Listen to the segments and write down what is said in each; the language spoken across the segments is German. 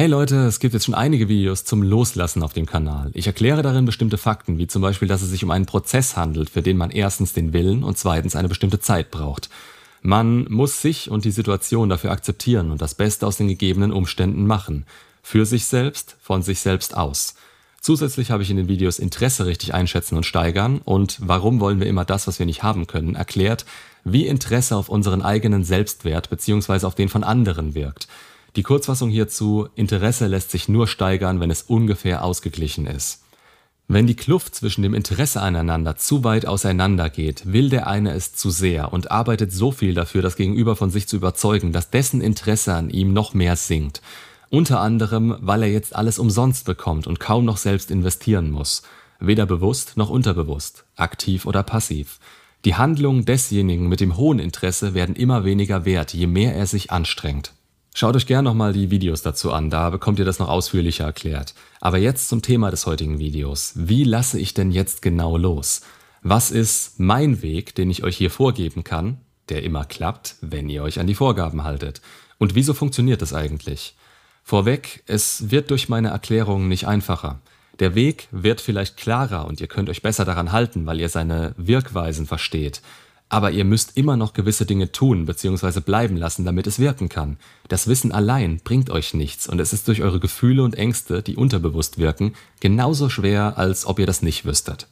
Hey Leute, es gibt jetzt schon einige Videos zum Loslassen auf dem Kanal. Ich erkläre darin bestimmte Fakten, wie zum Beispiel, dass es sich um einen Prozess handelt, für den man erstens den Willen und zweitens eine bestimmte Zeit braucht. Man muss sich und die Situation dafür akzeptieren und das Beste aus den gegebenen Umständen machen. Für sich selbst, von sich selbst aus. Zusätzlich habe ich in den Videos Interesse richtig einschätzen und steigern und warum wollen wir immer das, was wir nicht haben können, erklärt, wie Interesse auf unseren eigenen Selbstwert bzw. auf den von anderen wirkt. Die Kurzfassung hierzu, Interesse lässt sich nur steigern, wenn es ungefähr ausgeglichen ist. Wenn die Kluft zwischen dem Interesse aneinander zu weit auseinander geht, will der eine es zu sehr und arbeitet so viel dafür, das Gegenüber von sich zu überzeugen, dass dessen Interesse an ihm noch mehr sinkt. Unter anderem, weil er jetzt alles umsonst bekommt und kaum noch selbst investieren muss. Weder bewusst noch unterbewusst, aktiv oder passiv. Die Handlungen desjenigen mit dem hohen Interesse werden immer weniger wert, je mehr er sich anstrengt. Schaut euch gerne nochmal die Videos dazu an, da bekommt ihr das noch ausführlicher erklärt. Aber jetzt zum Thema des heutigen Videos. Wie lasse ich denn jetzt genau los? Was ist mein Weg, den ich euch hier vorgeben kann, der immer klappt, wenn ihr euch an die Vorgaben haltet? Und wieso funktioniert das eigentlich? Vorweg, es wird durch meine Erklärungen nicht einfacher. Der Weg wird vielleicht klarer und ihr könnt euch besser daran halten, weil ihr seine Wirkweisen versteht. Aber ihr müsst immer noch gewisse Dinge tun bzw. bleiben lassen, damit es wirken kann. Das Wissen allein bringt euch nichts und es ist durch eure Gefühle und Ängste, die unterbewusst wirken, genauso schwer, als ob ihr das nicht wüsstet.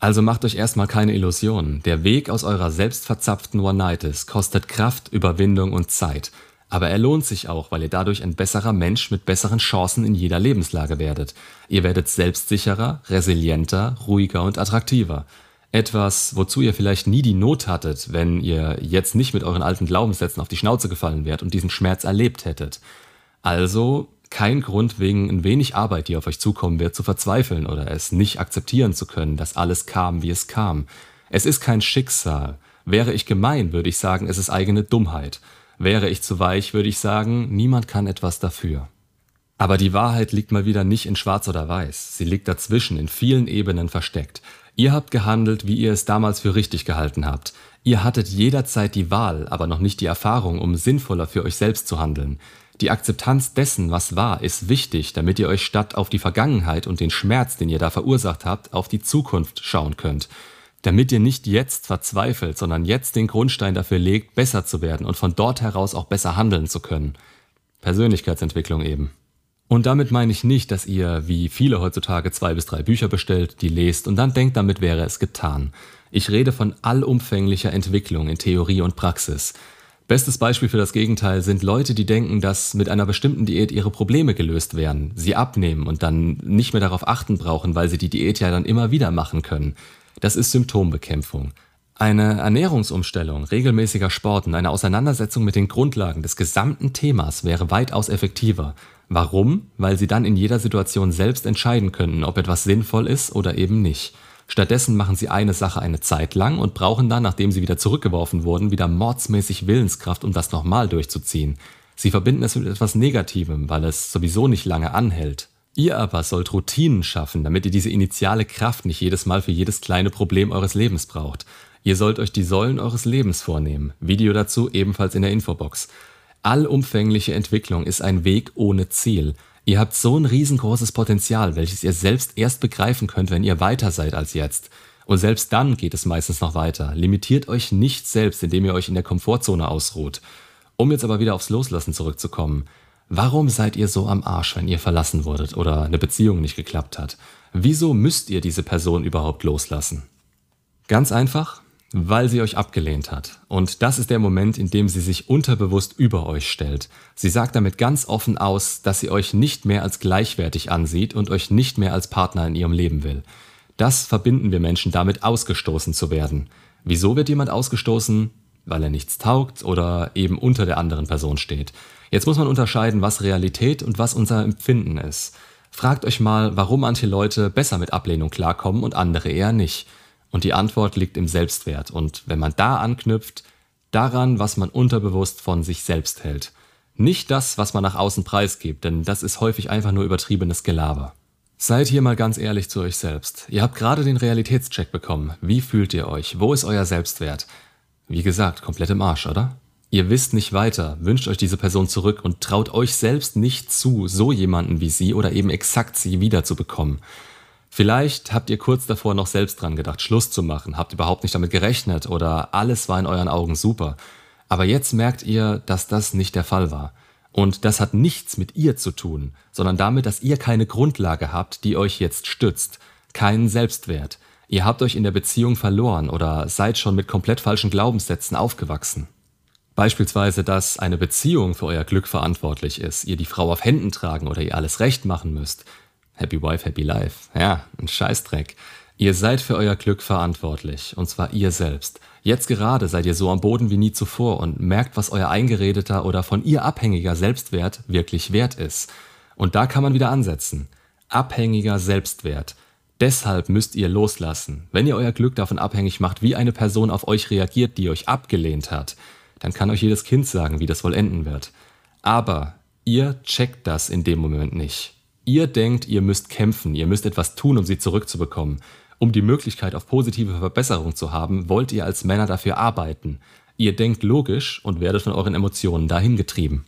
Also macht euch erstmal keine Illusionen. Der Weg aus eurer selbstverzapften One-Nightis kostet Kraft, Überwindung und Zeit. Aber er lohnt sich auch, weil ihr dadurch ein besserer Mensch mit besseren Chancen in jeder Lebenslage werdet. Ihr werdet selbstsicherer, resilienter, ruhiger und attraktiver. Etwas, wozu ihr vielleicht nie die Not hattet, wenn ihr jetzt nicht mit euren alten Glaubenssätzen auf die Schnauze gefallen wärt und diesen Schmerz erlebt hättet. Also kein Grund wegen ein wenig Arbeit, die auf euch zukommen wird, zu verzweifeln oder es nicht akzeptieren zu können, dass alles kam, wie es kam. Es ist kein Schicksal. Wäre ich gemein, würde ich sagen, es ist eigene Dummheit. Wäre ich zu weich, würde ich sagen, niemand kann etwas dafür. Aber die Wahrheit liegt mal wieder nicht in Schwarz oder Weiß. Sie liegt dazwischen, in vielen Ebenen versteckt. Ihr habt gehandelt, wie ihr es damals für richtig gehalten habt. Ihr hattet jederzeit die Wahl, aber noch nicht die Erfahrung, um sinnvoller für euch selbst zu handeln. Die Akzeptanz dessen, was war, ist wichtig, damit ihr euch statt auf die Vergangenheit und den Schmerz, den ihr da verursacht habt, auf die Zukunft schauen könnt. Damit ihr nicht jetzt verzweifelt, sondern jetzt den Grundstein dafür legt, besser zu werden und von dort heraus auch besser handeln zu können. Persönlichkeitsentwicklung eben. Und damit meine ich nicht, dass ihr, wie viele heutzutage, zwei bis drei Bücher bestellt, die lest und dann denkt, damit wäre es getan. Ich rede von allumfänglicher Entwicklung in Theorie und Praxis. Bestes Beispiel für das Gegenteil sind Leute, die denken, dass mit einer bestimmten Diät ihre Probleme gelöst werden, sie abnehmen und dann nicht mehr darauf achten brauchen, weil sie die Diät ja dann immer wieder machen können. Das ist Symptombekämpfung. Eine Ernährungsumstellung, regelmäßiger Sport und eine Auseinandersetzung mit den Grundlagen des gesamten Themas wäre weitaus effektiver. Warum? Weil sie dann in jeder Situation selbst entscheiden können, ob etwas sinnvoll ist oder eben nicht. Stattdessen machen sie eine Sache eine Zeit lang und brauchen dann, nachdem sie wieder zurückgeworfen wurden, wieder mordsmäßig Willenskraft, um das nochmal durchzuziehen. Sie verbinden es mit etwas Negativem, weil es sowieso nicht lange anhält. Ihr aber sollt Routinen schaffen, damit ihr diese initiale Kraft nicht jedes Mal für jedes kleine Problem eures Lebens braucht. Ihr sollt euch die Säulen eures Lebens vornehmen. Video dazu ebenfalls in der Infobox. Allumfängliche Entwicklung ist ein Weg ohne Ziel. Ihr habt so ein riesengroßes Potenzial, welches ihr selbst erst begreifen könnt, wenn ihr weiter seid als jetzt. Und selbst dann geht es meistens noch weiter. Limitiert euch nicht selbst, indem ihr euch in der Komfortzone ausruht. Um jetzt aber wieder aufs Loslassen zurückzukommen. Warum seid ihr so am Arsch, wenn ihr verlassen wurdet oder eine Beziehung nicht geklappt hat? Wieso müsst ihr diese Person überhaupt loslassen? Ganz einfach, weil sie euch abgelehnt hat. Und das ist der Moment, in dem sie sich unterbewusst über euch stellt. Sie sagt damit ganz offen aus, dass sie euch nicht mehr als gleichwertig ansieht und euch nicht mehr als Partner in ihrem Leben will. Das verbinden wir Menschen damit, ausgestoßen zu werden. Wieso wird jemand ausgestoßen? Weil er nichts taugt oder eben unter der anderen Person steht. Jetzt muss man unterscheiden, was Realität und was unser Empfinden ist. Fragt euch mal, warum manche Leute besser mit Ablehnung klarkommen und andere eher nicht. Und die Antwort liegt im Selbstwert. Und wenn man da anknüpft, daran, was man unterbewusst von sich selbst hält. Nicht das, was man nach außen preisgibt, denn das ist häufig einfach nur übertriebenes Gelaber. Seid hier mal ganz ehrlich zu euch selbst. Ihr habt gerade den Realitätscheck bekommen. Wie fühlt ihr euch? Wo ist euer Selbstwert? Wie gesagt, komplett im Arsch, oder? Ihr wisst nicht weiter, wünscht euch diese Person zurück und traut euch selbst nicht zu, so jemanden wie sie oder eben exakt sie wiederzubekommen. Vielleicht habt ihr kurz davor noch selbst dran gedacht, Schluss zu machen, habt überhaupt nicht damit gerechnet oder alles war in euren Augen super. Aber jetzt merkt ihr, dass das nicht der Fall war. Und das hat nichts mit ihr zu tun, sondern damit, dass ihr keine Grundlage habt, die euch jetzt stützt, keinen Selbstwert. Ihr habt euch in der Beziehung verloren oder seid schon mit komplett falschen Glaubenssätzen aufgewachsen. Beispielsweise, dass eine Beziehung für euer Glück verantwortlich ist, ihr die Frau auf Händen tragen oder ihr alles recht machen müsst. Happy Wife, Happy Life. Ja, ein Scheißdreck. Ihr seid für euer Glück verantwortlich, und zwar ihr selbst. Jetzt gerade seid ihr so am Boden wie nie zuvor und merkt, was euer eingeredeter oder von ihr abhängiger Selbstwert wirklich wert ist. Und da kann man wieder ansetzen. Abhängiger Selbstwert. Deshalb müsst ihr loslassen. Wenn ihr euer Glück davon abhängig macht, wie eine Person auf euch reagiert, die euch abgelehnt hat, dann kann euch jedes Kind sagen, wie das wohl enden wird. Aber ihr checkt das in dem Moment nicht. Ihr denkt, ihr müsst kämpfen, ihr müsst etwas tun, um sie zurückzubekommen. Um die Möglichkeit auf positive Verbesserung zu haben, wollt ihr als Männer dafür arbeiten. Ihr denkt logisch und werdet von euren Emotionen dahin getrieben.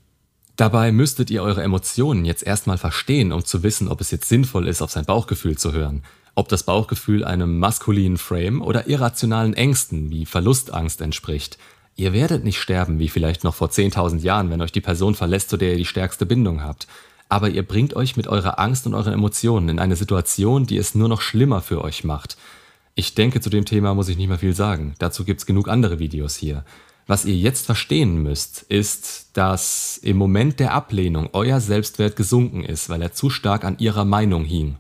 Dabei müsstet ihr eure Emotionen jetzt erstmal verstehen, um zu wissen, ob es jetzt sinnvoll ist, auf sein Bauchgefühl zu hören. Ob das Bauchgefühl einem maskulinen Frame oder irrationalen Ängsten wie Verlustangst entspricht. Ihr werdet nicht sterben wie vielleicht noch vor 10.000 Jahren, wenn euch die Person verlässt, zu der ihr die stärkste Bindung habt. Aber ihr bringt euch mit eurer Angst und euren Emotionen in eine Situation, die es nur noch schlimmer für euch macht. Ich denke, zu dem Thema muss ich nicht mehr viel sagen. Dazu gibt's genug andere Videos hier. Was ihr jetzt verstehen müsst, ist, dass im Moment der Ablehnung euer Selbstwert gesunken ist, weil er zu stark an ihrer Meinung hing.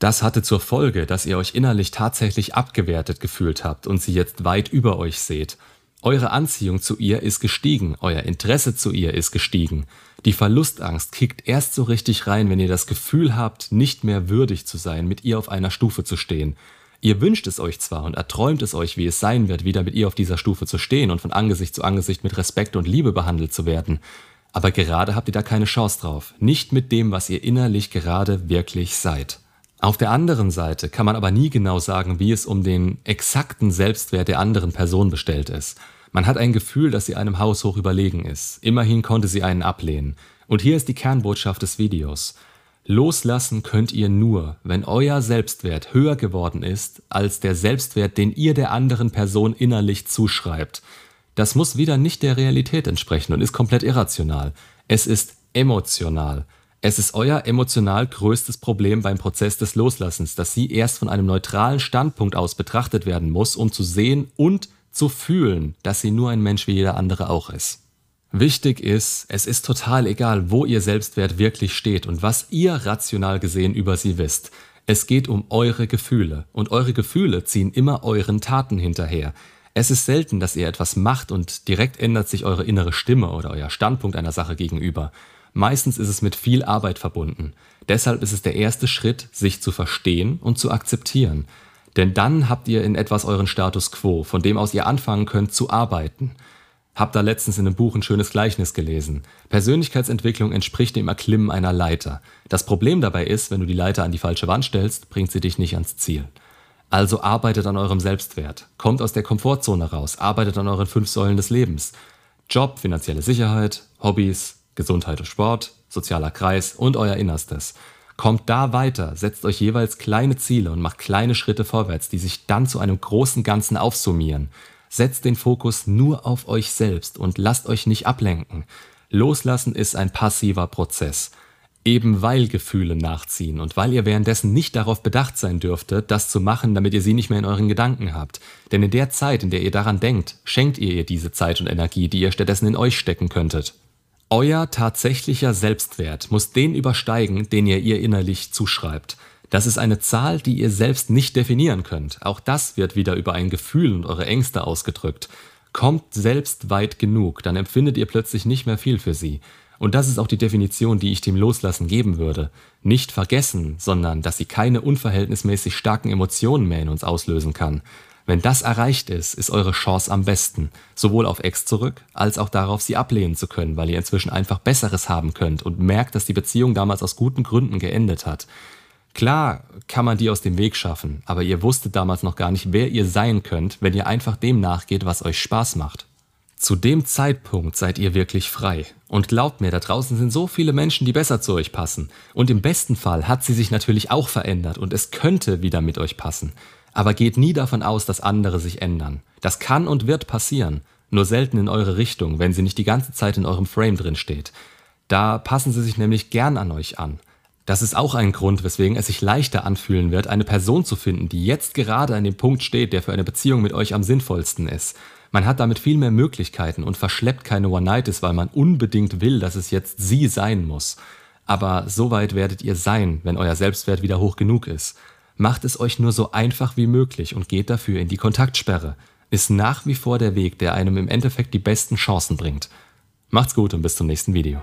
Das hatte zur Folge, dass ihr euch innerlich tatsächlich abgewertet gefühlt habt und sie jetzt weit über euch seht. Eure Anziehung zu ihr ist gestiegen, euer Interesse zu ihr ist gestiegen. Die Verlustangst kickt erst so richtig rein, wenn ihr das Gefühl habt, nicht mehr würdig zu sein, mit ihr auf einer Stufe zu stehen. Ihr wünscht es euch zwar und erträumt es euch, wie es sein wird, wieder mit ihr auf dieser Stufe zu stehen und von Angesicht zu Angesicht mit Respekt und Liebe behandelt zu werden. Aber gerade habt ihr da keine Chance drauf. Nicht mit dem, was ihr innerlich gerade wirklich seid. Auf der anderen Seite kann man aber nie genau sagen, wie es um den exakten Selbstwert der anderen Person bestellt ist. Man hat ein Gefühl, dass sie einem haushoch überlegen ist. Immerhin konnte sie einen ablehnen. Und hier ist die Kernbotschaft des Videos. Loslassen könnt ihr nur, wenn euer Selbstwert höher geworden ist als der Selbstwert, den ihr der anderen Person innerlich zuschreibt. Das muss wieder nicht der Realität entsprechen und ist komplett irrational. Es ist emotional. Es ist euer emotional größtes Problem beim Prozess des Loslassens, dass sie erst von einem neutralen Standpunkt aus betrachtet werden muss, um zu sehen und zu fühlen, dass sie nur ein Mensch wie jeder andere auch ist. Wichtig ist, es ist total egal, wo ihr Selbstwert wirklich steht und was ihr rational gesehen über sie wisst. Es geht um eure Gefühle und eure Gefühle ziehen immer euren Taten hinterher. Es ist selten, dass ihr etwas macht und direkt ändert sich eure innere Stimme oder euer Standpunkt einer Sache gegenüber. Meistens ist es mit viel Arbeit verbunden. Deshalb ist es der erste Schritt, sich zu verstehen und zu akzeptieren. Denn dann habt ihr in etwas euren Status quo, von dem aus ihr anfangen könnt zu arbeiten. Hab da letztens in einem Buch ein schönes Gleichnis gelesen. Persönlichkeitsentwicklung entspricht dem Erklimmen einer Leiter. Das Problem dabei ist, wenn du die Leiter an die falsche Wand stellst, bringt sie dich nicht ans Ziel. Also arbeitet an eurem Selbstwert. Kommt aus der Komfortzone raus. Arbeitet an euren fünf Säulen des Lebens. Job, finanzielle Sicherheit, Hobbys, Gesundheit und Sport, sozialer Kreis und euer Innerstes. Kommt da weiter, setzt euch jeweils kleine Ziele und macht kleine Schritte vorwärts, die sich dann zu einem großen Ganzen aufsummieren. Setzt den Fokus nur auf euch selbst und lasst euch nicht ablenken. Loslassen ist ein passiver Prozess. Eben weil Gefühle nachziehen und weil ihr währenddessen nicht darauf bedacht sein dürftet, das zu machen, damit ihr sie nicht mehr in euren Gedanken habt. Denn in der Zeit, in der ihr daran denkt, schenkt ihr ihr diese Zeit und Energie, die ihr stattdessen in euch stecken könntet. Euer tatsächlicher Selbstwert muss den übersteigen, den ihr ihr innerlich zuschreibt. Das ist eine Zahl, die ihr selbst nicht definieren könnt. Auch das wird wieder über ein Gefühl und eure Ängste ausgedrückt. Kommt selbst weit genug, dann empfindet ihr plötzlich nicht mehr viel für sie. Und das ist auch die Definition, die ich dem Loslassen geben würde. Nicht vergessen, sondern dass sie keine unverhältnismäßig starken Emotionen mehr in uns auslösen kann. Wenn das erreicht ist, ist eure Chance am besten, sowohl auf Ex zurück, als auch darauf, sie ablehnen zu können, weil ihr inzwischen einfach Besseres haben könnt und merkt, dass die Beziehung damals aus guten Gründen geendet hat. Klar kann man die aus dem Weg schaffen, aber ihr wusstet damals noch gar nicht, wer ihr sein könnt, wenn ihr einfach dem nachgeht, was euch Spaß macht. Zu dem Zeitpunkt seid ihr wirklich frei. Und glaubt mir, da draußen sind so viele Menschen, die besser zu euch passen. Und im besten Fall hat sie sich natürlich auch verändert und es könnte wieder mit euch passen. Aber geht nie davon aus, dass andere sich ändern. Das kann und wird passieren. Nur selten in eure Richtung, wenn sie nicht die ganze Zeit in eurem Frame drin steht. Da passen sie sich nämlich gern an euch an. Das ist auch ein Grund, weswegen es sich leichter anfühlen wird, eine Person zu finden, die jetzt gerade an dem Punkt steht, der für eine Beziehung mit euch am sinnvollsten ist. Man hat damit viel mehr Möglichkeiten und verschleppt keine One-Nights, weil man unbedingt will, dass es jetzt sie sein muss. Aber so weit werdet ihr sein, wenn euer Selbstwert wieder hoch genug ist. Macht es euch nur so einfach wie möglich und geht dafür in die Kontaktsperre. Ist nach wie vor der Weg, der einem im Endeffekt die besten Chancen bringt. Macht's gut und bis zum nächsten Video.